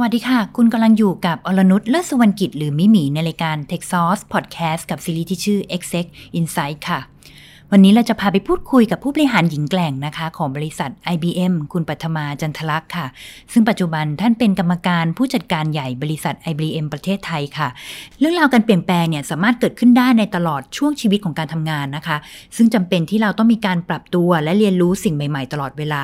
วัสดีค่ะ คุณกำลังอยู่กับอรนุชเลิศสวรรณกิจหรือมิมีในรายการ Tech Source Podcast กับซีรีส์ที่ชื่อ Exec Insight ค่ะ วันนี้เราจะพาไปพูดคุยกับผู้บริหารหญิงแกล่งนะคะ ของบริษัท IBM คุณปัทมาจันทลักษ์ค่ะ ซึ่งปัจจุบันท่านเป็นกรรมการผู้จัดการใหญ่บริษัท IBM ประเทศไทยค่ะ เรื่องราวการเปลี่ยนแปลงเนี่ยสามารถเกิดขึ้นได้ในตลอดช่วงชีวิตของการทำงานนะคะ ซึ่งจำเป็นที่เราต้องมีการปรับตัวและเรียนรู้สิ่งใหม่ ๆ ตลอดเวลา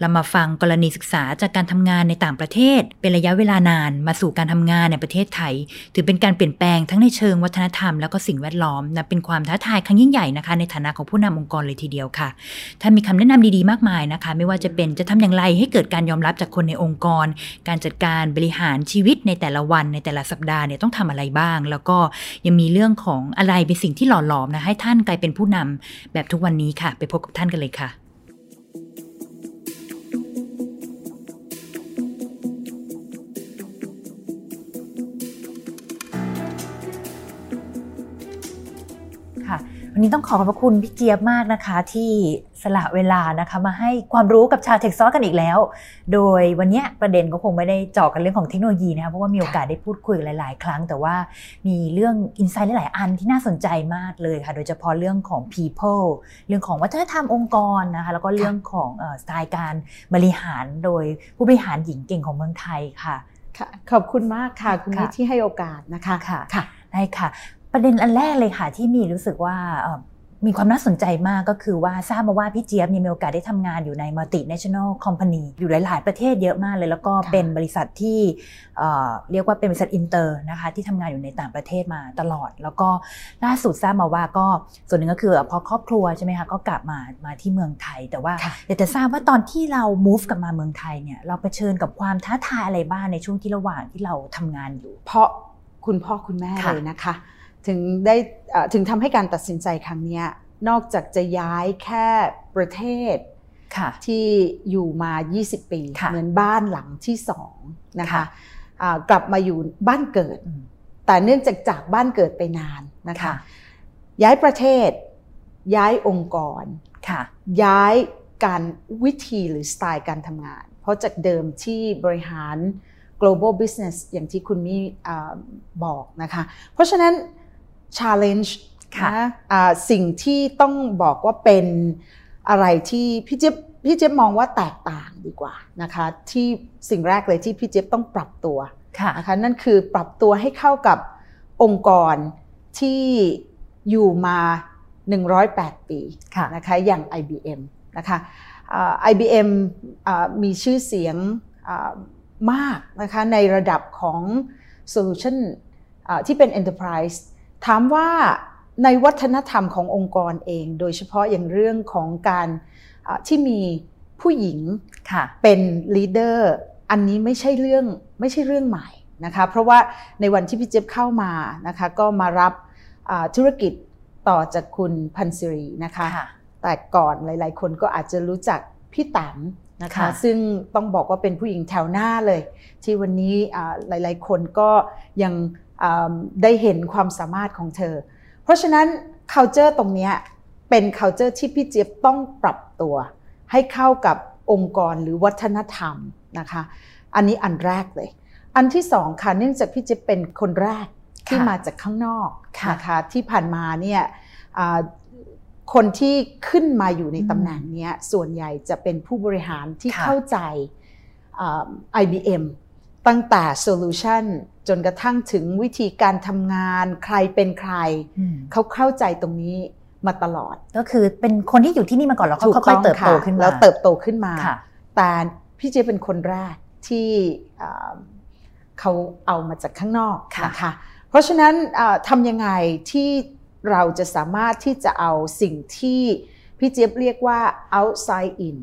เรามาฟังกรณีศึกษาจากการทำงานในต่างประเทศ เป็นระยะเวลานาน มาสู่การทำงานในประเทศไทย ถือเป็นการเปลี่ยนแปลงทั้งในเชิงวัฒนธรรมแล้วก็สิ่งแวดล้อมนะเป็นความท้าทายครั้งยิ่งใหญ่นะคะในฐานะของผู้นำองค์กรเลยทีเดียวค่ะท่านมีคำแนะนำดีๆมากมายนะคะ ไม่ว่าจะเป็นจะทำอย่างไรให้เกิดการยอมรับจากคนในองค์กร การจัดการบริหารชีวิตในแต่ละวันในแต่ละสัปดาห์เนี่ยต้องทำอะไรบ้าง แล้วก็ยังมีเรื่องของอะไรเป็นสิ่งที่หล่อหลอมนะให้ท่านกลายเป็นผู้นำแบบทุกวันนี้ค่ะ ไปพบกับท่านกันเลยค่ะ วันนี้ต้องขอขอบพระคุณพี่เจี๊ยบมากนะคะ ที่สละเวลานะคะ มาให้ความรู้กับชาวเทคซอสกันอีกแล้ว โดยวันนี้ประเด็นก็คงไม่ได้เจาะกันเรื่องของเทคโนโลยีนะคะเพราะว่ามีโอกาสได้พูดคุยหลาย ๆ ครั้ง แต่ว่ามีเรื่องอินไซต์หลาย ๆ อันที่น่าสนใจมากเลยค่ะ โดยเฉพาะเรื่องของ people เรื่องของวัฒนธรรมองค์กรนะคะแล้วก็เรื่องของสไตล์การบริหารโดยผู้บริหารหญิงเก่งของเมืองไทยค่ะค่ะขอบคุณมากค่ะ คุณนิที่ให้โอกาสนะคะค่ะค่ะได้ค่ะ ประเด็นอันแรกเลยค่ะที่มีรู้สึกว่ามีความน่าสนใจมากก็คือว่าทราบมาว่าพี่เจี๊ยบมีโอกาสได้ทำงานอยู่ใน multinational company อยู่หลาย ๆ ประเทศเยอะมากเลย แล้วก็เป็นบริษัทที่เรียกว่าเป็นบริษัทอินเตอร์นะคะที่ทำงานอยู่ในต่างประเทศมาตลอด แล้วก็ล่าสุดทราบมาว่าก็ส่วนหนึ่งก็คือพอครอบครัวใช่ไหมคะก็กลับมามาที่เมืองไทย แต่ว่าอยากจะทราบว่าตอนที่เรา move กลับมาเมืองไทยเนี่ยเราเผชิญกับความท้าทายอะไรบ้างในช่วงที่ระหว่างที่เราทำงานอยู่ เพราะคุณพ่อคุณแม่เลยนะคะ ถึงได้ถึงทำให้การตัดสินใจครั้งนี้นอกจากจะย้ายแค่ประเทศที่อยู่มา 20 ปี เหมือนบ้านหลังที่สองนะคะะกลับมาอยู่บ้านเกิด แต่เนื่องจากจากบ้านเกิดไปนานนะคะ ย้ายประเทศ ย้ายองค์กร ย้ายการวิธีหรือสไตล์การทำงาน เพราะจากเดิมที่บริหาร global business อย่างที่คุณมีบอกนะคะ เพราะฉะนั้น challenge นะสิ่งที่ต้องบอกว่าเป็นอะไรที่พี่เจี๊ยบพี่เจี๊ยบมองว่าแตกต่างดีกว่านะคะที่สิ่งแรกเลยที่พี่เจี๊ยบต้องปรับตัวนะคะนั่นคือปรับตัวให้เข้ากับองค์กรที่อยู่มา 108 ปีนะคะอย่าง IBM นะคะ IBM มีชื่อเสียงมากนะคะในระดับของ solution ที่เป็น enterprise ถามว่าในวัฒนธรรมขององค์กรเอง โดยเฉพาะอย่างเรื่องของการที่มีผู้หญิงเป็นลีดเดอร์อันนี้ไม่ใช่เรื่องไม่ใช่เรื่องใหม่นะคะเพราะว่าในวันที่พี่เจี๊ยบเข้ามานะคะก็มารับธุรกิจต่อจากคุณพันศิรีนะคะแต่ก่อนหลาย ๆ คนก็อาจจะรู้จักพี่ตันนะคะซึ่งต้องบอกว่าเป็นผู้หญิงแถวหน้าเลย ที่วันนี้หลาย ๆ คนก็ยัง ได้เห็นความสามารถของเธอ เพราะฉะนั้น culture ตรงนี้เป็น culture ที่พี่เจี๊ยบต้องปรับตัว ให้เข้ากับองค์กรหรือวัฒนธรรมนะคะ อันนี้อันแรกเลย อันที่สองค่ะเนื่องจากพี่เจี๊ยบเป็นคนแรกที่มาจากข้างนอกนะคะที่ผ่านมาเนี่ยคนที่ขึ้นมาอยู่ในตำแหน่งนี้ส่วนใหญ่จะเป็นผู้บริหารที่เข้าใจ IBM ตั้งแต่โซลูชันจนกระทั่งถึงวิธีการทำงานใครเป็นใคร เขาเข้าใจตรงนี้มาตลอด ก็คือเป็นคนที่อยู่ที่นี่มาก่อนแล้วเขาค่อยๆเติบโตขึ้นมาแล้วเติบโตขึ้นมา แต่พี่เจเป็นคนแรกที่เขาเอามาจากข้างนอกนะคะเพราะฉะนั้นทำยังไงที่เราจะสามารถที่จะเอาสิ่งที่ พพี่เจี๊ยบเรียกว่า outside in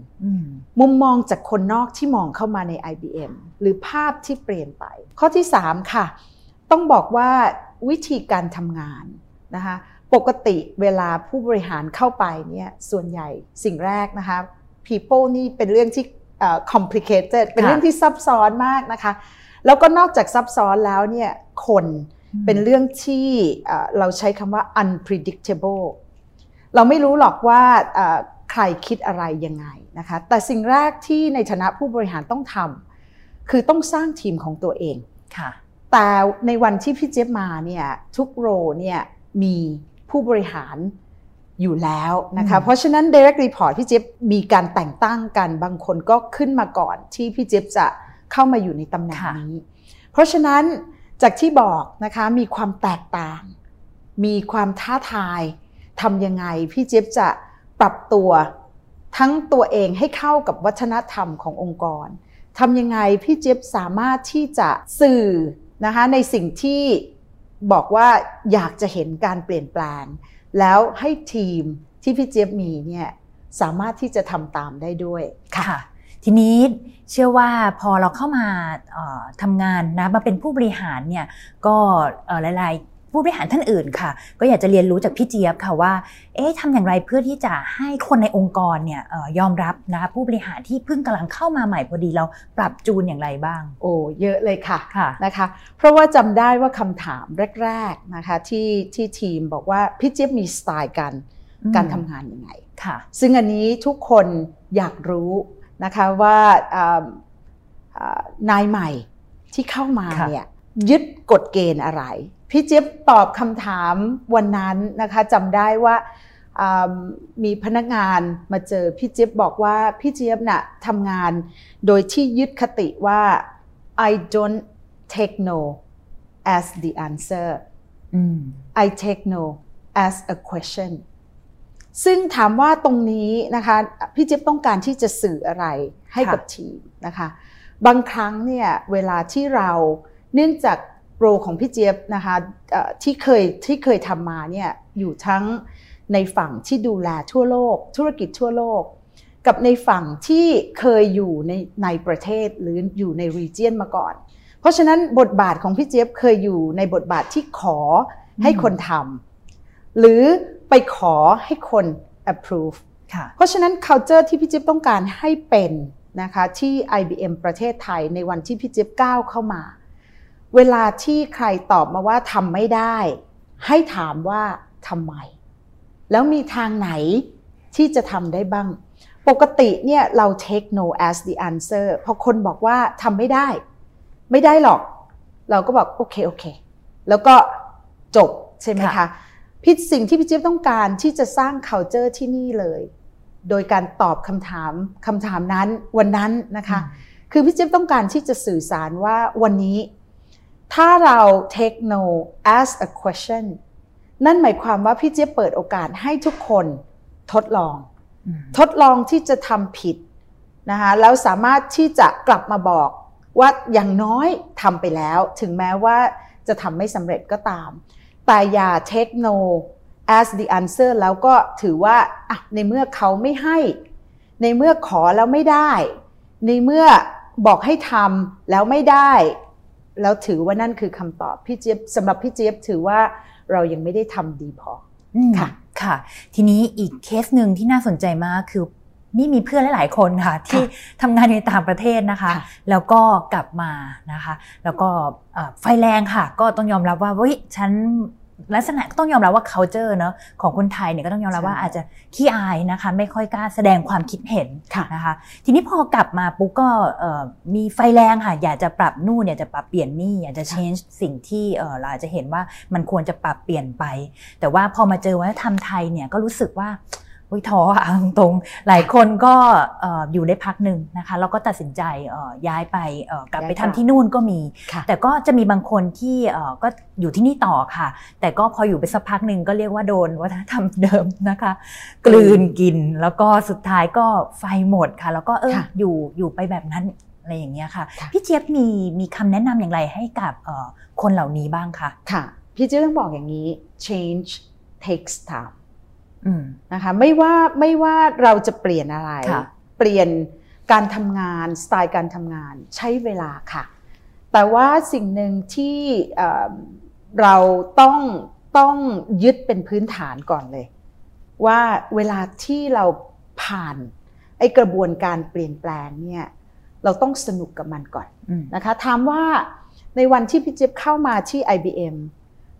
มุมมองจากคนนอกที่มองเข้ามาใน IBM หรือภาพที่เปลี่ยนไป ข้อที่ 3 ค่ะ ต้องบอกว่าวิธีการทำงานนะคะปกติเวลาผู้บริหารเข้าไปเนี่ยส่วนใหญ่สิ่งแรกนะคะ people นี่เป็นเรื่องที่ complicated เป็นเรื่องที่ซับซ้อนมากนะคะ แล้วก็นอกจากซับซ้อนแล้วเนี่ยคนเป็นเรื่องที่เราใช้คำว่า unpredictable เราไม่รู้หรอกว่าใครคิดอะไรยังไงนะคะ แต่สิ่งแรกที่ในฐานะผู้บริหารต้องทำคือต้องสร้างทีมของตัวเองค่ะแต่ในวันที่พี่เจี๊ยบมาเนี่ยทุกโรเนี่ยมีผู้บริหารอยู่แล้วนะคะเพราะฉะนั้น direct report พี่เจี๊ยบมีการแต่งตั้งกันบางคนก็ขึ้นมาก่อนที่พี่เจี๊ยบจะเข้ามาอยู่ในตำแหน่งนี้ เพราะฉะนั้นจากที่บอกนะคะมีความแตกต่าง มีความท้าทาย ทำยังไงพี่เจี๊ยบจะปรับตัวทั้งตัวเองให้เข้ากับวัฒนธรรมขององค์กรทำยังไงพี่เจี๊ยบสามารถที่จะสื่อนะคะในสิ่งที่บอกว่าอยากจะเห็นการเปลี่ยนแปลง แล้วให้ทีมที่พี่เจี๊ยบมีเนี่ยสามารถที่จะทำตามได้ด้วยค่ะ ทีนี้เชื่อว่าพอเราเข้ามาทำงานนะมาเป็นผู้บริหารเนี่ยก็หลาย ผู้บริหารท่านอื่นค่ะ ก็อยากจะเรียนรู้จากพี่เจี๊ยบค่ะว่า เอ๊ะทำอย่างไรเพื่อที่จะให้คนในองค์กรเนี่ยยอมรับนะคะผู้บริหารที่เพิ่งกำลังเข้ามาใหม่พอดีเราปรับจูนอย่างไรบ้าง โอ้เยอะเลยค่ะค่ะนะคะ เพราะว่าจำได้ว่าคำถามแรก ๆนะคะที่ที่ทีมบอกว่าพี่เจี๊ยบมีสไตล์การการทำงานยังไงค่ะ ซึ่งอันนี้ทุกคนอยากรู้นะคะว่านายใหม่ที่เข้ามาเนี่ยยึดกฎเกณฑ์อะไร พี่เจี๊ยบตอบคำถามวันนั้นนะคะจำได้ว่ามีพนักงานมาเจอพี่เจี๊ยบบอกว่าพี่เจี๊ยบนะ่ะทำงานโดยที่ยึดคติว่า I don't take no as the answer I take no as a question ซึ่งถามว่าตรงนี้นะคะพี่เจี๊ยบต้องการที่จะสื่ออะไรให้กับทีมนะคะ บางครั้งเนี่ยเวลาที่เราเนื่องจาก โรของพี่เจี๊ยบนะคะที่เคยที่เคยทำมาเนี่ยอยู่ทั้งในฝั่งที่ดูแลทั่วโลก ธุรกิจทั่วโลก กับในฝั่งที่เคยอยู่ในในประเทศหรืออยู่ในรีเจียนมาก่อน เพราะฉะนั้นบทบาทของพี่เจี๊ยบเคยอยู่ในบทบาทที่ขอให้คนทำหรือไปขอให้คน approve เพราะฉะนั้น culture ที่พี่เจี๊ยบต้องการให้เป็นนะคะที่ IBM ประเทศไทยในวันที่พี่เจี๊ยบก้าวเข้ามา เวลาที่ใครตอบมาว่าทำไม่ได้ ให้ถามว่าทำไม แล้วมีทางไหนที่จะทำได้บ้าง ปกติเนี่ยเรา take no as the answer พอคนบอกว่าทำไม่ได้ ไม่ได้หรอก เราก็บอกโอเคโอเค แล้วก็จบใช่ไหมคะพิสิ่งที่พี่เจี๊ยบต้องการที่จะสร้าง culture ที่นี่เลย โดยการตอบคำถามคำถามนั้นวันนั้นนะคะ คือพี่เจี๊ยบต้องการที่จะสื่อสารว่าวันนี้ ถ้าเรา take no as a question นั่นหมายความว่าพี่เจี๊ยบเปิดโอกาสให้ทุกคนทดลอง ทดลองที่จะทำผิดนะคะแล้วสามารถที่จะกลับมาบอกว่าอย่างน้อยทำไปแล้ว ถึงแม้ว่าจะทำไม่สำเร็จก็ตาม แต่อย่า take no as the answer แล้วก็ถือว่าในเมื่อเขาไม่ให้ ในเมื่อขอแล้วไม่ได้ ในเมื่อบอกให้ทำแล้วไม่ได้ แล้วถือว่านั่นคือคำตอบพี่เจี๊ยบสำหรับพี่เจี๊ยบถือว่าเรายังไม่ได้ทำดีพอค่ะค่ะ ทีนี้อีกเคสหนึ่งที่น่าสนใจมากคือนี่มีเพื่อนหลาย ๆ คนค่ะ ที่ทำงานในต่างประเทศนะคะ แล้วก็กลับมานะคะ แล้วก็ไฟแรงค่ะ ก็ต้องยอมรับว่าเฮ้ยฉัน ลักษณะก็ต้องยอมรับว่า culture เนอะของคนไทยเนี่ยก็ต้องยอมรับว่าอาจจะขี้อายนะคะไม่ค่อยกล้าแสดงความคิดเห็นนะคะทีนี้พอกลับมาปุ๊บก็มีไฟแรงค่ะอยากจะปรับนู่นอยากจะปรับเปลี่ยนนี่อยากจะ change สิ่งที่เราอาจจะเห็นว่ามันควรจะปรับเปลี่ยนไป แต่ว่าพอมาเจอวัฒนธรรมไทยเนี่ยก็รู้สึกว่า อุ้ยท้ออะตรงหลายคนก็อยู่ได้พักหนึ่งนะคะแล้วก็ตัดสินใจย้ายไปกลับไปทำที่นู่นก็มี แต่ก็จะมีบางคนที่ก็อยู่ที่นี่ต่อค่ะ แต่ก็พออยู่ไปสักพักหนึ่งก็เรียกว่าโดนวัฒนธรรมเดิมนะคะ กลืนกินแล้วก็สุดท้ายก็ไฟหมดค่ะ แล้วก็เอออยู่อยู่ไปแบบนั้นอะไรอย่างเงี้ยค่ะ พี่เจี๊ยบมีมีคำแนะนำอย่างไรให้กับคนเหล่านี้บ้างคะค่ะ พี่เจี๊ยบต้องบอกอย่างนี้ change takes time นะคะไม่ว่าไม่ว่าเราจะเปลี่ยนอะไร เปลี่ยนการทำงานสไตล์การทำงานใช้เวลาค่ะ แต่ว่าสิ่งหนึ่งที่เราต้องต้องยึดเป็นพื้นฐานก่อนเลย ว่าเวลาที่เราผ่านไอกระบวนการเปลี่ยนแปลงเนี่ยเราต้องสนุกกับมันก่อนนะคะถามว่าในวันที่พี่เจี๊ยบเข้ามาที่ IBM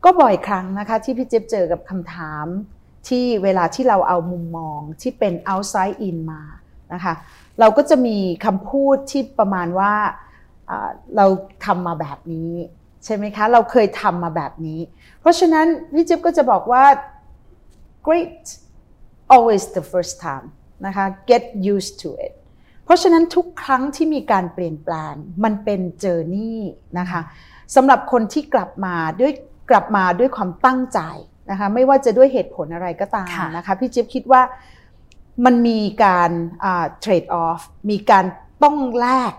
ก็บ่อยครั้งนะคะที่พี่เจี๊ยบเจอกับคำถาม ที่เวลาที่เราเอามุมมองที่เป็น outside in มานะคะเราก็จะมีคำพูดที่ประมาณว่าเราทำมาแบบนี้ใช่ไหมคะ เราเคยทำมาแบบนี้ เพราะฉะนั้นพี่จิ๊บก็จะบอกว่า great always the first time นะคะ get used to it เพราะฉะนั้นทุกครั้งที่มีการเปลี่ยนแปลงมันเป็นเจอร์นี่นะคะสำหรับคนที่กลับมาด้วยกลับมาด้วยความตั้งใจ นะคะไม่ว่าจะด้วยเหตุผลอะไรก็ตามนะคะพี่จิ๊บคิดว่ามันมีการเทรดออฟมีการต้องแลก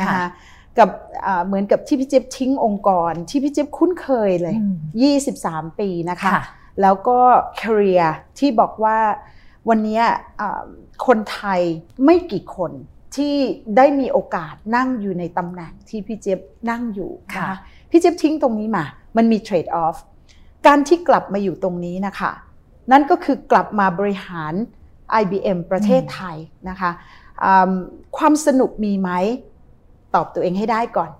นะคะกับเหมือนกับที่พี่จิ๊บทิ้งองค์กร ที่พี่จิ๊บคุ้นเคยเลย 23 ปีนะคะแล้วก็คาเรียที่บอกว่าวันนี้คนไทยไม่กี่คนที่ได้มีโอกาสนั่งอยู่ในตำแหน่งที่พี่เจี๊ยบนั่งอยู่นะคะพี่เจี๊ยบทิ้งตรงนี้มา มันมีเทรดออฟ การที่กลับมาอยู่ตรงนี้นะคะ นั่นก็คือกลับมาบริหาร IBM ประเทศไทยนะคะความสนุกมีไหมตอบตัวเองให้ได้ก่อน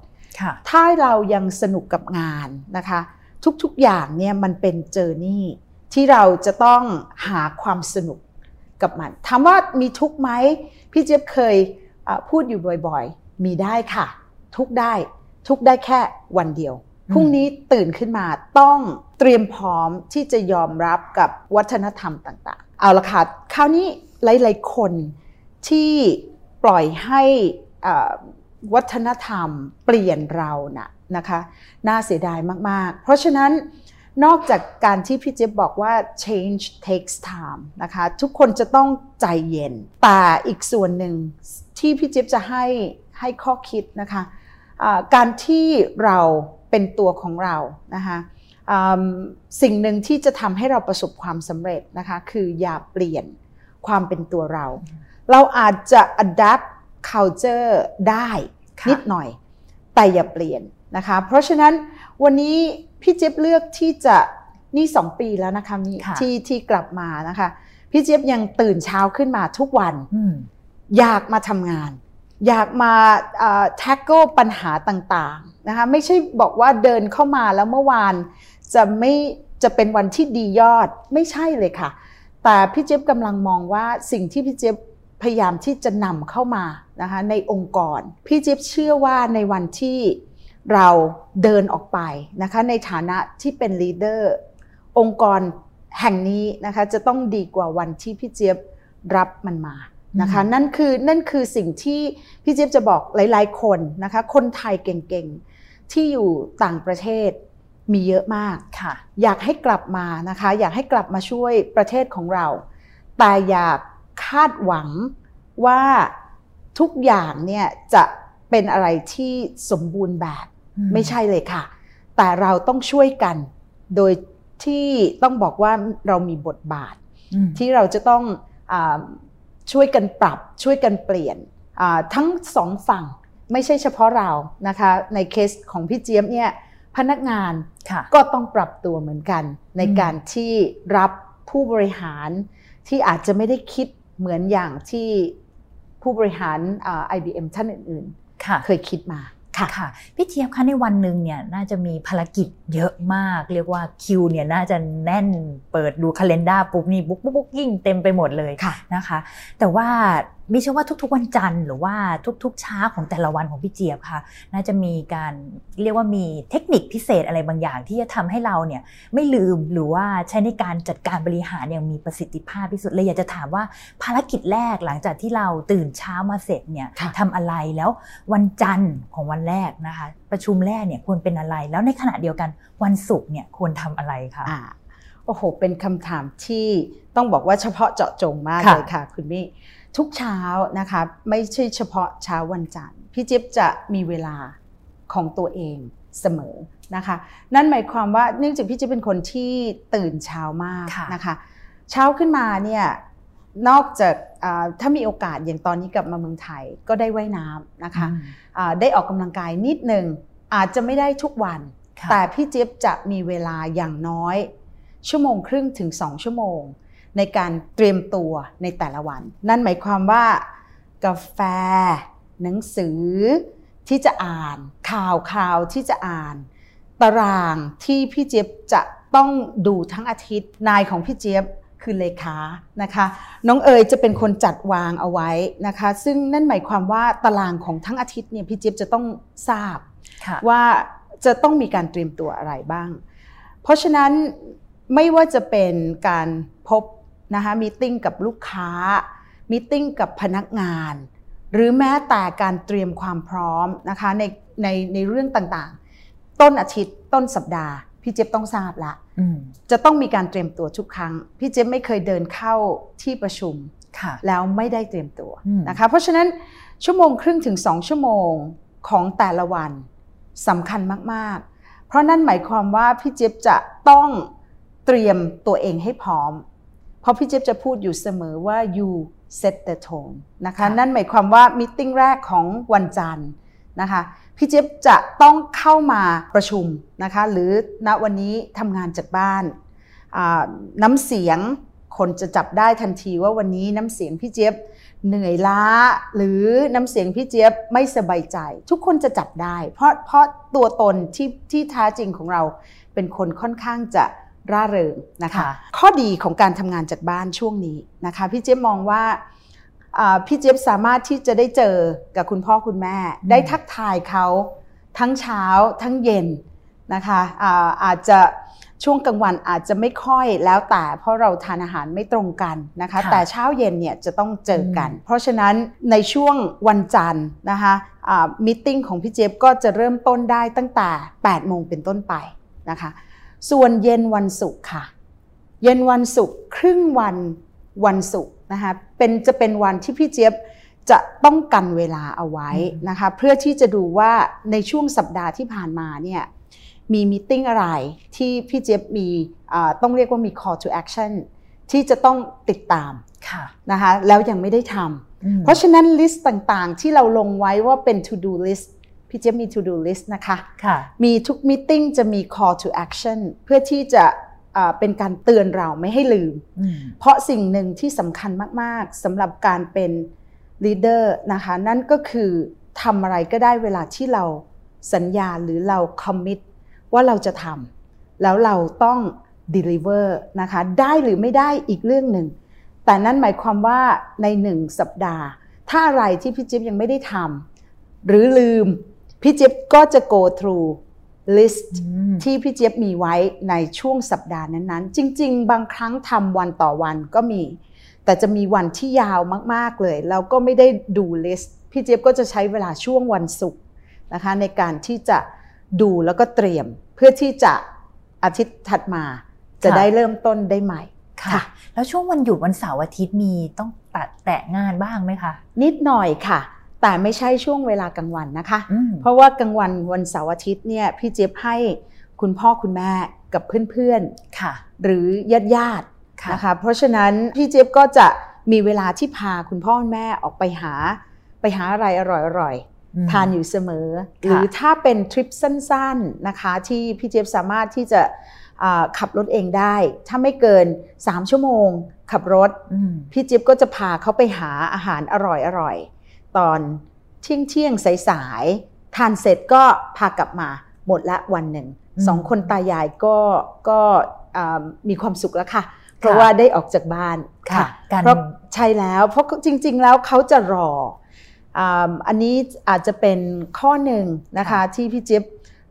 ถ้าเรายังสนุกกับงานนะคะ ทุกๆอย่างเนี่ยมันเป็นเจอร์นี่ที่เราจะต้องหาความสนุกกับมันถามว่ามีทุกไหมพี่เจี๊ยบเคยพูดอยู่บ่อยๆ มีได้ค่ะ ทุกได้ทุกได้แค่วันเดียว พรุ่งนี้ตื่นขึ้นมาต้องเตรียมพร้อมที่จะยอมรับกับวัฒนธรรมต่างๆ เอาละค่ะคราวนี้หลายๆคนที่ปล่อยให้วัฒนธรรมเปลี่ยนเรานะนะคะน่าเสียดายมากๆ เพราะฉะนั้นนอกจากการที่พี่เจี๊ยบบอกว่า change takes time นะคะทุกคนจะต้องใจเย็น แต่อีกส่วนหนึ่งที่พี่เจี๊ยบจะให้ให้ข้อคิดนะคะะการที่เรา เป็นตัวของเรานะคะสิ่งหนึ่งที่จะทำให้เราประสบความสำเร็จนะคะคืออย่าเปลี่ยนความเป็นตัวเรา เราอาจจะ adapt culture ได้นิดหน่อย แต่อย่าเปลี่ยนนะคะเพราะฉะนั้นวันนี้พี่เจี๊ยบเลือกที่จะนี่สองปีแล้วนะคะมีที่ที่กลับมานะคะพี่เจี๊ยบยังตื่นเช้าขึ้นมาทุกวันอยากมาทำงาน อยากมาแท็กเกิลปัญหาต่างๆ นะคะไม่ใช่บอกว่าเดินเข้ามาแล้วเมื่อวานจะไม่จะเป็นวันที่ดียอดไม่ใช่เลยค่ะ แต่พี่เจี๊ยบกำลังมองว่าสิ่งที่พี่เจี๊ยบพยายามที่จะนำเข้ามานะคะในองค์กร พี่เจี๊ยบเชื่อว่าในวันที่เราเดินออกไปนะคะในฐานะที่เป็น leader องค์กรแห่งนี้นะคะจะต้องดีกว่าวันที่พี่เจี๊ยบรับมันมานะคะนั่นคือนั่นคือสิ่งที่พี่เจี๊ยบจะบอกหลาย ๆ คนนะคะคนไทยเก่งๆ ที่อยู่ต่างประเทศมีเยอะมากอยากให้กลับมานะคะ อยากให้กลับมาช่วยประเทศของเรา แต่อยากคาดหวังว่าทุกอย่างเนี่ยจะเป็นอะไรที่สมบูรณ์แบบไม่ใช่เลยค่ะ แต่เราต้องช่วยกัน โดยที่ต้องบอกว่าเรามีบทบาท ที่เราจะต้องอช่วยกันปรับช่วยกันเปลี่ยนทั้งสองฝั่ง ไม่ใช่เฉพาะเรานะคะ ในเคสของพี่เจี๊ยบเนี่ยพนักงานก็ต้องปรับตัวเหมือนกัน ในการที่รับผู้บริหารที่อาจจะไม่ได้คิดเหมือนอย่างที่ผู้บริหาร IBM ท่านอื่นๆ เคยคิดมาค่ะค่ะพี่เทียบคะในวันหนึ่งเนี่ยน่าจะมีภารกิจเยอะมาก เรียกว่าคิวเนี่ยน่าจะแน่นเปิดดูคัลเลนดาปุ๊บนี่บุ๊กบุ๊กยิ่งเต็มไปหมดเลยะนะคะ แต่ว่า มิเชื่อว่าทุก ๆ วันจันทร์หรือว่าทุก ๆ เช้าของแต่ละวันของพี่เจี๊ยบค่ะ น่าจะมีการเรียกว่ามีเทคนิคพิเศษอะไรบางอย่าง ที่จะทำให้เราเนี่ยไม่ลืมหรือว่าใช้ในการจัดการบริหารอย่างมีประสิทธิภาพที่สุดเลยอยากจะถามว่าภารกิจแรกหลังจากที่เราตื่นเช้ามาเสร็จเนี่ยทำอะไรแล้ววันจันทร์ของวันแรกนะคะ ประชุมแรกเนี่ยควรเป็นอะไร แล้วในขณะเดียวกันวันศุกร์เนี่ยควรทำอะไรคะโอ้โหเป็นคำถามที่ต้องบอกว่าเฉพาะเจาะจงมากเลยค่ะ คุณมี่ ทุกเช้านะคะไม่ใช่เฉพาะเช้าวันจันทร์พี่จิ๊บจะมีเวลาของตัวเองเสมอนะคะ นั่นหมายความว่าเนื่องจากพี่จิ๊บเป็นคนที่ตื่นเช้ามากนะคะ เช้าขึ้นมาเนี่ยนอกจากถ้ามีโอกาสอย่างตอนนี้กลับมาเมืองไทยก็ได้ว่ายน้ำนะคะะได้ออกกำลังกายนิดหนึ่งอาจจะไม่ได้ทุกวัน แต่พี่เจี๊ยบจะมีเวลาอย่างน้อย ชั่วโมงครึ่งถึงสองชั่วโมง ในการเตรียมตัวในแต่ละวัน นั่นหมายความว่า กาแฟ หนังสือที่จะอ่าน ข่าวข่าวที่จะอ่าน ตารางที่พี่เจี๊ยบจะต้องดูทั้งอาทิตย์ นายของพี่เจี๊ยบคือเลขานะคะ น้องเอ๋ยจะเป็นคนจัดวางเอาไว้นะคะ ซึ่งนั่นหมายความว่าตารางของทั้งอาทิตย์เนี่ยพี่เจี๊ยบจะต้องทราบว่าจะต้องมีการเตรียมตัวอะไรบ้าง เพราะฉะนั้นไม่ว่าจะเป็นการพบ นะคะมีติ้งกับลูกค้ามีติ้งกับพนักงาน หรือแม้แต่การเตรียมความพร้อมนะคะในในในเรื่องต่างๆ ต้นอาทิตย์ต้นสัปดาห์ พี่เจี๊ยบต้องทราบละจะต้องมีการเตรียมตัวทุกครั้ง พี่เจี๊ยบไม่เคยเดินเข้าที่ประชุมแล้วไม่ได้เตรียมตัวนะคะเพราะฉะนั้นชั่วโมงครึ่งถึงสองชั่วโมงของแต่ละวันสำคัญมากๆ เพราะนั่นหมายความว่าพี่เจี๊ยบจะต้องเตรียมตัวเองให้พร้อม เพราะพี่เจี๊ยบจะพูดอยู่เสมอว่า you set the tone นะคะนั่นหมายความว่ามิ팅แรกของวันจันทร์นะคะพี่เจี๊ยบจะต้องเข้ามาประชุมนะคะหรือณวันนี้ทำงานจากบ้านน้ำเสียงคนจะจับได้ทันทีว่าวันนี้น้ำเสียงพี่เจี๊ยบเหนื่อยล้า หรือน้ำเสียงพี่เจี๊ยบไม่สบายใจ ทุกคนจะจับได้ เพราะเพราะตัวตนที่ที่แท้จริงของเราเป็นคนค่อนข้างจะ ร่าเริงนะคะ ข้อดีของการทำงานจากบ้านช่วงนี้นะคะพี่เจี๊ยบมองว่าพี่เจี๊ยบสามารถที่จะได้เจอกับคุณพ่อคุณแม่ ได้ทักทายเขาทั้งเช้าทั้งเย็นนะคะอาอาจจะช่วงกลางวันอาจจะไม่ค่อยแล้วแต่เพราะเราทานอาหารไม่ตรงกันนะคะ แต่เช้าเย็นเนี่ยจะต้องเจอกัน เพราะฉะนั้นในช่วงวันจันทร์นะคะมิ팅ของพี่เจี๊ยบก็จะเริ่มต้นได้ตั้งแต่ 8 โมงเป็นต้นไปนะคะ ส่วนเย็นวันศุกร์ค่ะ เย็นวันศุกร์ครึ่งวันวันศุกร์นะคะเป็นจะเป็นวันที่พี่เจี๊ยบจะต้องกันเวลาเอาไว้นะคะเพื่อที่จะดูว่าในช่วงสัปดาห์ที่ผ่านมาเนี่ยมีมิ팅อะไรที่พี่เจี๊ยบมีต้องเรียกว่ามี call to action ที่จะต้องติดตามนะคะแล้วยังไม่ได้ทำเพราะฉะนั้น list ต่างๆ ที่เราลงไว้ว่าเป็น to do list พี่เจี๊ยบมี to do list นะคะคะมีทุก meeting จะมี call to action เพื่อที่จะเป็นการเตือนเราไม่ให้ลืม เพราะสิ่งหนึ่งที่สำคัญมากๆสำหรับการเป็น leader นะคะนั่นก็คือทำอะไรก็ได้เวลาที่เราสัญญาหรือเราคอมมิตว่าเราจะทำแล้วเราต้อง deliver นะคะได้หรือไม่ได้อีกเรื่องหนึ่ง แต่นั่นหมายความว่าในหนึ่งสัปดาห์ ถ้าอะไรที่พี่จิ๊บยังไม่ได้ทำหรือลืม พี่จิ๊บก็จะ go through list ที่พี่เจี๊ยบมีไว้ในช่วงสัปดาห์นั้นๆ จริง ๆ บางครั้งทำวันต่อวันก็มี แต่จะมีวันที่ยาวมากๆเลย แล้วก็ไม่ได้ดู list พี่เจี๊ยบก็จะใช้เวลาช่วงวันศุกร์นะคะในการที่จะดูแล้วก็เตรียม เพื่อที่จะอาทิตย์ถัดมาจะได้เริ่มต้นได้ใหม่ค่ะ แล้วช่วงวันหยุดวันเสาร์อาทิตย์มีต้องตัดแตะงานบ้างไหมคะ นิดหน่อยค่ะ แต่ไม่ใช่ช่วงเวลากลางวันนะคะ เพราะว่ากลางวันวันเสาร์อาทิตย์เนี่ยพี่เจี๊ยบให้คุณพ่อคุณแม่กับเพื่อนๆหรือญาติญาตินะคะ เพราะฉะนั้นพี่เจี๊ยบก็จะมีเวลาที่พาคุณพ่อคุณแม่ออกไปหา ไปหาอะไรอร่อยๆทานอยู่เสมอ หรือถ้าเป็นทริปสั้นๆนะคะที่พี่เจี๊ยบสามารถที่จะขับรถเองได้ ถ้าไม่เกิน 3 ชั่วโมง ขับรถ พี่จิ๊บก็จะพาเขาไปหาอาหารอร่อยๆ ตอนเที่ยงเที่ยงสายๆทานเสร็จก็พากลับมาหมดละวันหนึ่งสองคนตายายก็ก็มีความสุขแล้วค่ะ เพราะว่าได้ออกจากบ้านค่ะเพราะใช่แล้วเพราะจริง ๆ แล้วเขาจะรออันนี้อาจจะเป็นข้อหนึ่งนะคะที่พี่เจี๊ยบ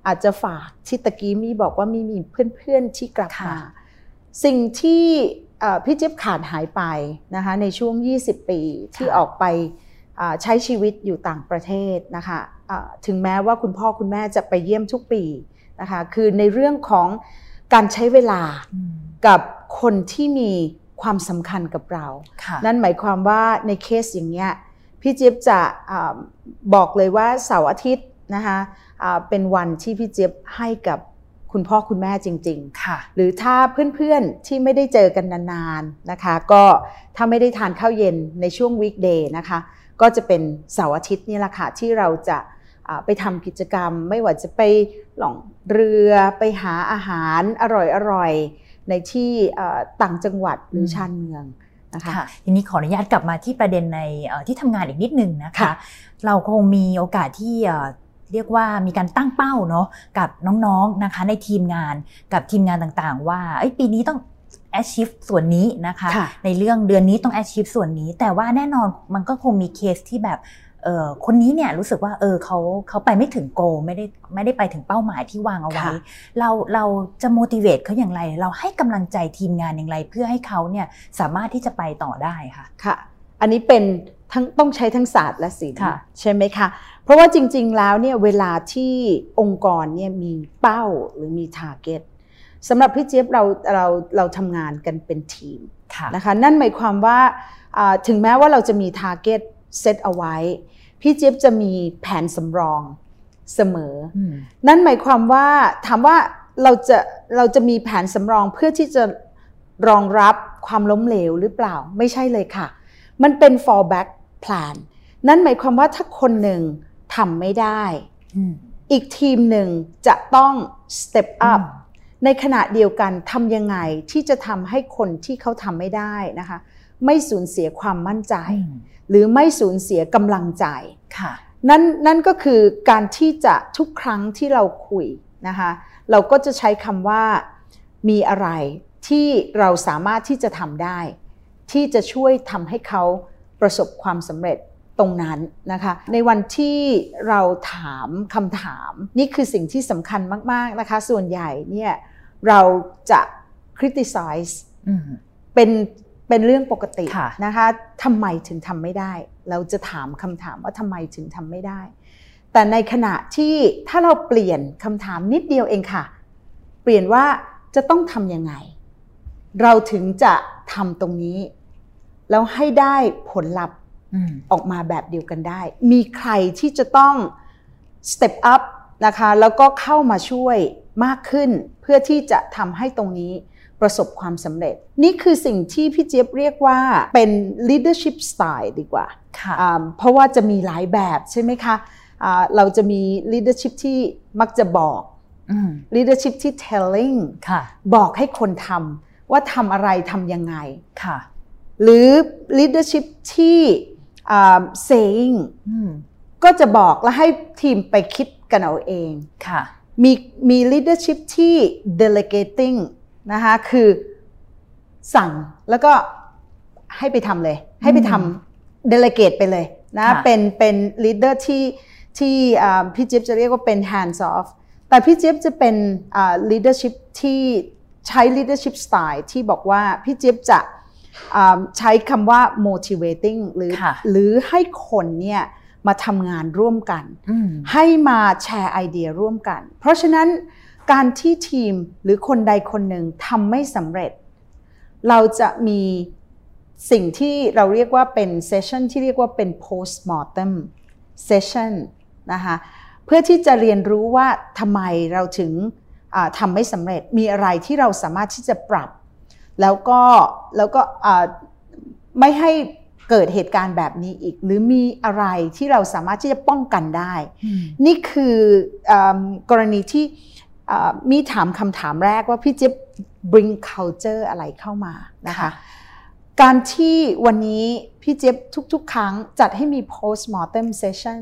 อาจจะฝากที่ตะกี้มีบอกว่ามีมีเพื่อนๆที่กลับมาสิ่งที่พี่เจี๊ยบขาดหายไปนะคะในช่วง 20 ปีที่ออกไป ใช้ชีวิตอยู่ต่างประเทศนะคะถึงแม้ว่าคุณพ่อคุณแม่จะไปเยี่ยมทุกปีนะคะคือในเรื่องของการใช้เวลากับคนที่มีความสำคัญกับเรา นั่นหมายความว่าในเคสอย่างเงี้ยพี่เจี๊ยบจะอบอกเลยว่าเสาร์อาทิตย์นะคะเป็นวันที่พี่เจี๊ยบให้กับคุณพ่อคุณแม่จริงๆค่ะหรือถ้าเพื่อนๆที่ไม่ได้เจอกันนานๆนะคะ ก็ถ้าไม่ได้ทานข้าวเย็นในช่วงวีคเดย์นะคะ ก็จะเป็นเสาร์อาทิตย์นี่แหละค่ะที่เราจะไปทำกิจกรรม ไม่ว่าจะไปหล่องเรือไปหาอาหารอร่อยๆในที่ต่างจังหวัดหรือชานเมืองนะคะทีนี้ขออนุญาตกลับมาที่ประเด็นในที่ทำงานอีกนิดนึงนะคะเราคงมีโอกาสที่เรียกว่ามีการตั้งเป้าเนาะกับน้องๆนะคะในทีมงานกับทีมงานต่างๆ ว่าปีนี้ต้อง achieve ส่วนนี้นะคะคะในเรื่องเดือนนี้ต้อง achieve ส่วนนี้ แต่ว่าแน่นอนมันก็คงมีเคสที่แบบเออคนนี้เนี่ยรู้สึกว่าเออเขาเขาไปไม่ถึงโกไม่ได้ไม่ได้ไปถึงเป้าหมายที่วางเอาไว้ เราเราจะ motivate เขาอย่างไร เราให้กำลังใจทีมงานอย่างไร เพื่อให้เขาเนี่ยสามารถที่จะไปต่อได้ค่ะค่ะ อันนี้เป็นทั้งต้องใช้ทั้งศาสตร์และศิลป์ใช่ไหมคะ เพราะว่าจริง ๆ แล้วเนี่ยเวลาที่องค์กรเนี่ยมีเป้าหรือมี target สำหรับพี่เจี๊ยบเราเราเราทำงานกันเป็นทีมนะคะนั่นหมายความว่าถึงแม้ว่าเราจะมี target เซตเอาไว้ พี่เจี๊ยบจะมีแผนสำรองเสมอ นั่นหมายความว่าถามว่าเราจะเราจะมีแผนสำรองเพื่อที่จะรองรับความล้มเหลวหรือเปล่า ไม่ใช่เลยค่ะ มันเป็น fallback plan นั่นหมายความว่าถ้าคนหนึ่งทำไม่ได้ อีกทีมหนึ่งจะต้อง step up ในขณะเดียวกันทำยังไงที่จะทำให้คนที่เขาทำไม่ได้นะคะ ไม่สูญเสียความมั่นใจ หรือไม่สูญเสียกำลังใจค่ะนั่นนั่นก็คือการที่จะทุกครั้งที่เราคุยนะคะเราก็จะใช้คำว่ามีอะไรที่เราสามารถที่จะทำได้ ที่จะช่วยทำให้เขาประสบความสำเร็จตรงนั้นนะคะในวันที่เราถามคำถาม นี่คือสิ่งที่สำคัญมาก ๆนะคะ ส่วนใหญ่เนี่ย เราจะ criticize เป็นเป็นเรื่องปกตินะคะทำไมถึงทำไม่ได้ เราจะถามคำถามว่าทำไมถึงทำไม่ได้ แต่ในขณะที่ถ้าเราเปลี่ยนคำถามนิดเดียวเองค่ะ เปลี่ยนว่าจะต้องทำยังไง เราถึงจะทำตรงนี้ แล้วให้ได้ผลลัพธ์ออกมาแบบเดียวกันได้ มีใครที่จะต้อง step up นะคะ แล้วก็เข้ามาช่วย มากขึ้น เพื่อที่จะทำให้ตรงนี้ประสบความสำเร็จ นี่คือสิ่งที่พี่เจี๊ยบเรียกว่าเป็น leadership style ดีกว่า เพราะว่าจะมีหลายแบบใช่ไหมคะเราจะมี leadership ที่มักจะบอก leadership ที่ telling บอกให้คนทำว่าทำอะไรทำยังไง หรือ leadership ที่ saying ก็จะบอกแล้วให้ทีมไปคิดกันเอาเอง มีมี leadership ที่ delegating นะคะคือสั่งแล้วก็ให้ไปทำเลย ให้ไปทำ delegate ไปเลยนะเป็นเป็น leader ที่ที่พี่เจี๊ยบจะเรียกว่าเป็น hands off แต่พี่เจี๊ยบจะเป็น leadership ที่ใช้ leadership style ที่บอกว่าพี่เจี๊ยบจะใช้คำว่า motivating หรือหรือให้คนเนี่ย มาทำงานร่วมกัน ให้มาแชร์ไอเดียร่วมกัน เพราะฉะนั้นการที่ทีมหรือคนใดคนหนึ่งทำไม่สำเร็จ เราจะมีสิ่งที่เราเรียกว่าเป็นเซสชันที่เรียกว่าเป็น post mortem session นะคะเพื่อที่จะเรียนรู้ว่าทำไมเราถึงทำไม่สำเร็จมีอะไรที่เราสามารถที่จะปรับ แล้วก็แล้วก็ไม่ให้ เกิดเหตุการณ์แบบนี้อีก หรือมีอะไรที่เราสามารถที่จะป้องกันได้ นี่คือกรณีที่มีถามคำถามแรกว่าพี่จิ๊บ bring culture อะไรเข้ามานะคะการที่วันนี้พี่เจี๊ยบทุกๆ ครั้งจัดให้มี post mortem session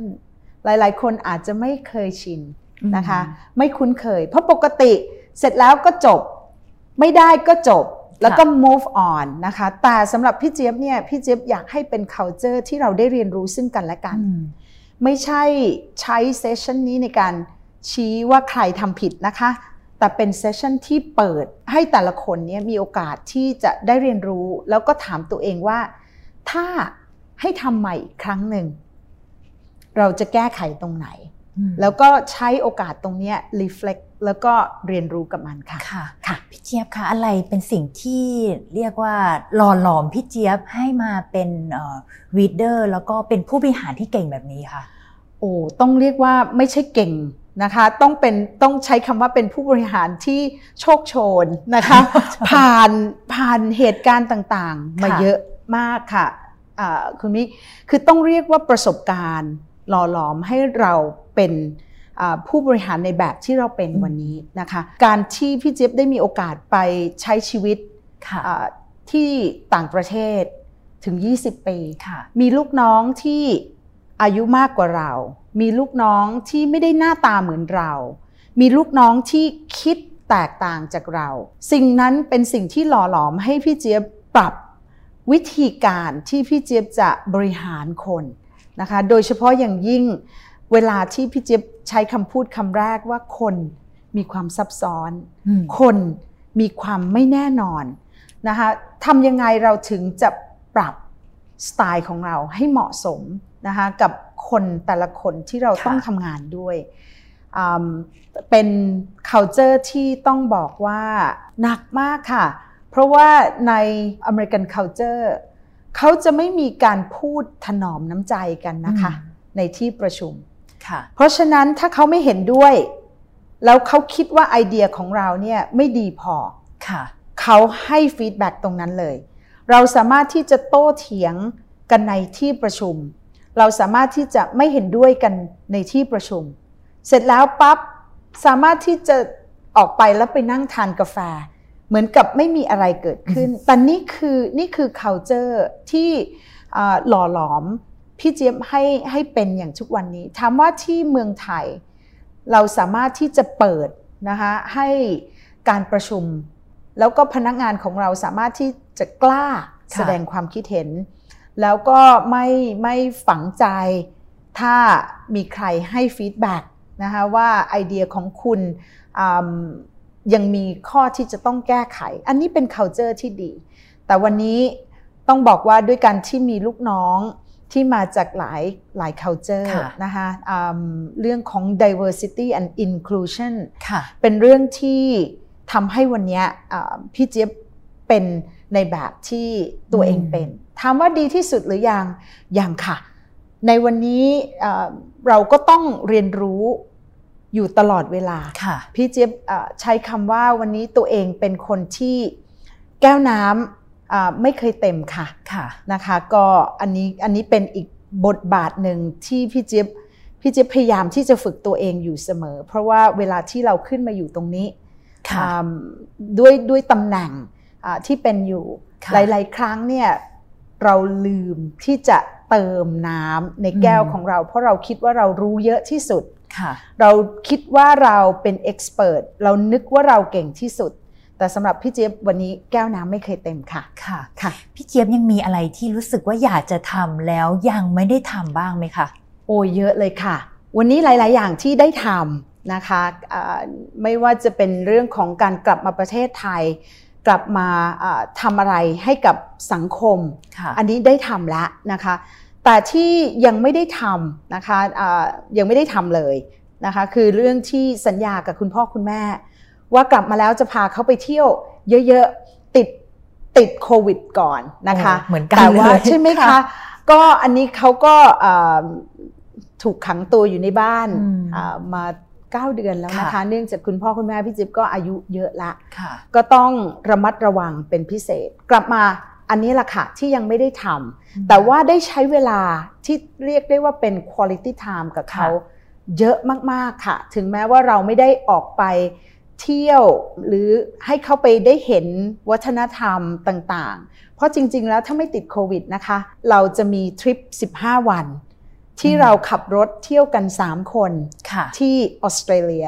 หลายๆ คนอาจจะไม่เคยชินนะคะ ไม่คุ้นเคย เพราะปกติเสร็จแล้วก็จบ ไม่ได้ก็จบ แล้วก็ move on นะคะ แต่สำหรับพี่เจี๊ยบเนี่ยพี่เจี๊ยบอยากให้เป็น culture ที่เราได้เรียนรู้ซึ่งกันและกัน ไม่ใช่ใช้เซสชันนี้ในการชี้ว่าใครทำผิดนะคะ แต่เป็นเซสชันที่เปิดให้แต่ละคนเนี่ยมีโอกาสที่จะได้เรียนรู้ แล้วก็ถามตัวเองว่า ถ้าให้ทำใหม่อีกครั้งหนึ่ง เราจะแก้ไขตรงไหน แล้วก็ใช้โอกาสตรงนี้ reflect แล้วก็เรียนรู้กับมันค่ะค่ะค่ะพี่เจี๊ยบคะอะไรเป็นสิ่งที่เรียกว่าหล่อหลอมพี่เจี๊ยบให้มาเป็นวีดเดอร์แล้วก็เป็นผู้บริหารที่เก่งแบบนี้ค่ะโอ้ต้องเรียกว่าไม่ใช่เก่งนะคะต้องเป็นต้องใช้คำว่าเป็นผู้บริหารที่โชคโชนนะคะผ่านผ่านเหตุการณ์ต่างๆ มาเยอะมากค่ะคุณมิคือต้องเรียกว่าประสบการณ์ หล่อหลอมให้เราเป็น ผู้บริหารในแบบที่เราเป็นวันนี้นะคะ การที่พี่เจี๊ยบได้มีโอกาสไปใช้ชีวิตที่ต่างประเทศถึง 20 ปีมีลูกน้องที่อายุมากกว่าเรา มีลูกน้องที่ไม่ได้หน้าตาเหมือนเรา มีลูกน้องที่คิดแตกต่างจากเรา สิ่งนั้นเป็นสิ่งที่หล่อหลอมให้พี่เจี๊ยบปรับวิธีการที่พี่เจี๊ยบจะบริหารคนนะคะ โดยเฉพาะอย่างยิ่งเวลาที่พี่เจี๊ยบ ใช้คำพูดคำแรกว่าคนมีความซับซ้อน คนมีความไม่แน่นอนนะคะทำยังไงเราถึงจะปรับสไตล์ของเราให้เหมาะสมนะคะกับคนแต่ละคนที่เราต้องทำงานด้วย เป็น culture ที่ต้องบอกว่าหนักมากค่ะ เพราะว่าใน American culture เขาจะไม่มีการพูดถนอมน้ำใจกันนะคะ ในที่ประชุม เพราะฉะนั้นถ้าเขาไม่เห็นด้วย แล้วเขาคิดว่าไอเดียของเราเนี่ยไม่ดีพอเขาให้ feedback ตรงนั้นเลย เราสามารถที่จะโต้เถียงกันในที่ประชุม เราสามารถที่จะไม่เห็นด้วยกันในที่ประชุม เสร็จแล้วปั๊บสามารถที่จะออกไปแล้วไปนั่งทานกาแฟ เหมือนกับไม่มีอะไรเกิดขึ้น แต่นี่คือนี่คือ culture ที่หล่อหลอม พี่เจี๊ยบให้ให้เป็นอย่างทุกวันนี้ถามว่าที่เมืองไทย เราสามารถที่จะเปิดนะคะให้การประชุม แล้วก็พนักงานของเราสามารถที่จะกล้าแสดงความคิดเห็น แล้วก็ไม่ไม่ฝังใจถ้ามีใครให้ฟีดแบ็กนะคะว่าไอเดียของคุณยังมีข้อที่จะต้องแก้ไข อันนี้เป็น culture ที่ดี แต่วันนี้ต้องบอกว่าด้วยการที่มีลูกน้อง ที่มาจากหลายหลาย culture นะคะเรื่องของ diversity and inclusion เป็นเรื่องที่ทำให้วันนี้พี่เจี๊ยบเป็นในแบบที่ตัวเองเป็นถามว่าดีที่สุดหรือยังยังค่ะ ในวันนี้เราก็ต้องเรียนรู้อยู่ตลอดเวลาพี่เจี๊ยบใช้คำว่าวันนี้ตัวเองเป็นคนที่แก้วน้ำ ไม่เคยเต็มค่ะคะนะคะ ก็อันนี้อันนี้เป็นอีกบทบาทหนึ่งที่พี่เจี๊ยบพี่เจี๊ยบพยายามที่จะฝึกตัวเองอยู่เสมอ เพราะว่าเวลาที่เราขึ้นมาอยู่ตรงนี้ด้วยด้วยตำแหน่งที่เป็นอยู่หลาย ๆ ครั้งเนี่ยเราลืมที่จะเติมน้ำในแก้วของเรา เพราะเราคิดว่าเรารู้เยอะที่สุดเราคิดว่าเราเป็นเอ็กซ์เพรสเรานึกว่าเราเก่งที่สุด แต่สำหรับพี่เจี๊ยบวันนี้แก้วน้ำไม่เคยเต็มค่ะค่ะค่ะ พี่เจี๊ยบยังมีอะไรที่รู้สึกว่าอยากจะทำแล้วยังไม่ได้ทำบ้างไหมคะโอ้เยอะเลยค่ะ วันนี้หลาย ๆ อย่างที่ได้ทำนะคะไม่ว่าจะเป็นเรื่องของการกลับมาประเทศไทย กลับมาทำอะไรให้กับสังคม อันนี้ได้ทำแล้วนะคะแต่ที่ยังไม่ได้ทำนะคะยังไม่ได้ทำเลยนะคะคือเรื่องที่สัญญากับคุณพ่อคุณแม่ ว่ากลับมาแล้วจะพาเขาไปเที่ยวเยอะๆ ติดติดโควิดก่อนนะคะเหมือนกันแต่ว่าใช่ไหมคะ ก็อันนี้เขาก็ถูกขังตัวอยู่ในบ้านมา9เดือนแล้วนะคะ เนื่องจากคุณพ่อคุณแม่พี่จิ๊บก็อายุเยอะละ ก็ต้องระมัดระวังเป็นพิเศษ กลับมาอันนี้แหละค่ะที่ยังไม่ได้ทำแต่ว่าได้ใช้เวลาที่เรียกได้ว่าเป็น quality time กับเขาเยอะมากๆค่ะ ถึงแม้ว่าเราไม่ได้ออกไป เที่ยวหรือให้เขาไปได้เห็นวัฒนธรรมต่างๆ เพราะจริง ๆ แล้วถ้าไม่ติดโควิดนะคะ เราจะมีทริป 15 วัน ที่เราขับรถเที่ยวกัน 3 คนที่ออสเตรเลีย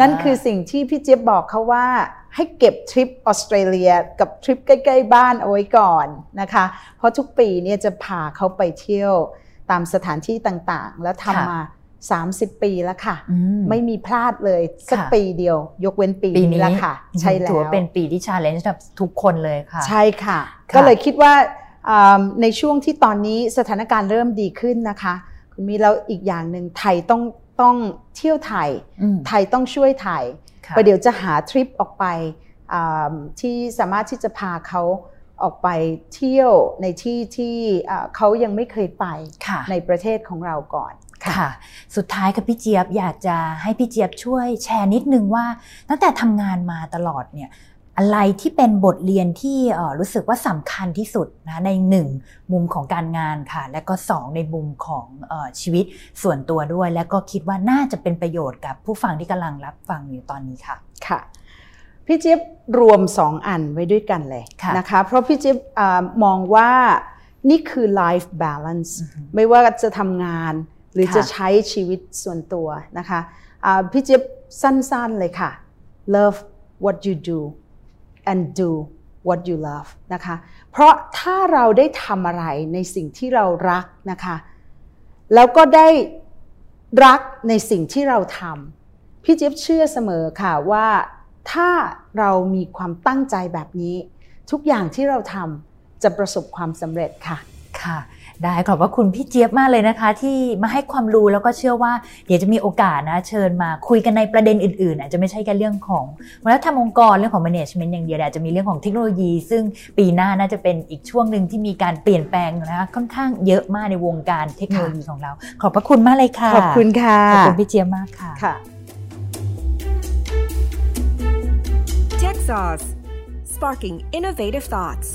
นั่นคือสิ่งที่พี่เจี๊ยบบอกเขาว่าให้เก็บทริปออสเตรเลียกับทริปใกล้ ๆ บ้านเอาไว้ก่อนนะคะ เพราะทุกปีเนี่ยจะพาเขาไปเที่ยวตามสถานที่ต่างๆ แล้วทำมา 30 ปีแล้วค่ะ ไม่มีพลาดเลยสักปีเดียว ยกเว้นปีนี้แล้วค่ะ ใช่แล้วถือว่าเป็นปีที่ challenge กับทุกคนเลยค่ะ ใช่ค่ะ ก็เลยคิดว่าในช่วงที่ตอนนี้สถานการณ์เริ่มดีขึ้นนะคะมีแล้วอีกอย่างหนึ่งไทยต้องต้องเที่ยวไทย ไทยต้องช่วยไทยประเดี๋ยวจะหาทริปออกไปที่สามารถที่จะพาเขาออกไปเที่ยวในที่ที่เขายังไม่เคยไปในประเทศของเราก่อน ค่ะ สุดท้ายกับพี่เจี๊ยบอยากจะให้พี่เจี๊ยบช่วยแชร์นิดนึงว่า ตั้งแต่ทำงานมาตลอดเนี่ยอะไรที่เป็นบทเรียนที่รู้สึกว่าสำคัญที่สุดนะในหนึ่งมุมของการงานค่ะ และก็สองในมุมของอชีวิตส่วนตัวด้วย และก็คิดว่าน่าจะเป็นประโยชน์กับผู้ฟังที่กำลังรับฟังอยู่ตอนนี้ค่ะค่ะพี่จิ๊บรวมสองอันไว้ด้วยกันเลยะนะคะเพราะพี่จิ๊บมองว่านี่คือ life balance ไม่ว่าจะทำงาน หรือจะใช้ชีวิตส่วนตัวนะคะพี่จิ๊บสั้นๆเลยค่ะ love what you do and do what you love นะคะ เพราะถ้าเราได้ทำอะไรในสิ่งที่เรารักนะคะ แล้วก็ได้รักในสิ่งที่เราทำพี่เจี๊ยบเชื่อเสมอค่ะว่าถ้าเรามีความตั้งใจแบบนี้ ทุกอย่างที่เราทำจะประสบความสำเร็จค่ะค่ะ ได้ขอบพระคุณพี่เจี๊ยบมากเลยนะคะ ที่มาให้ความรู้แล้วก็เชื่อว่า เดี๋ยวจะมีโอกาสนะเชิญมาคุยกันในประเด็นอื่นๆอาจจะไม่ใช่แค่เรื่องของวัฒนธรรมองค์กรเรื่องของ management อย่างเดียวอาจจะมีเรื่องของเทคโนโลยี ซึ่งปีหน้าน่าจะเป็นอีกช่วงหนึ่งที่มีการเปลี่ยนแปลงนะคะค่อนข้างเยอะมากในวงการเทคโนโลยีของเรา ขอบพระคุณมากเลยค่ะขอบคุณค่ะขอบคุณพี่เจี๊ยบมากค่ะค่ะ Tech Sauce Sparking Innovative Thoughts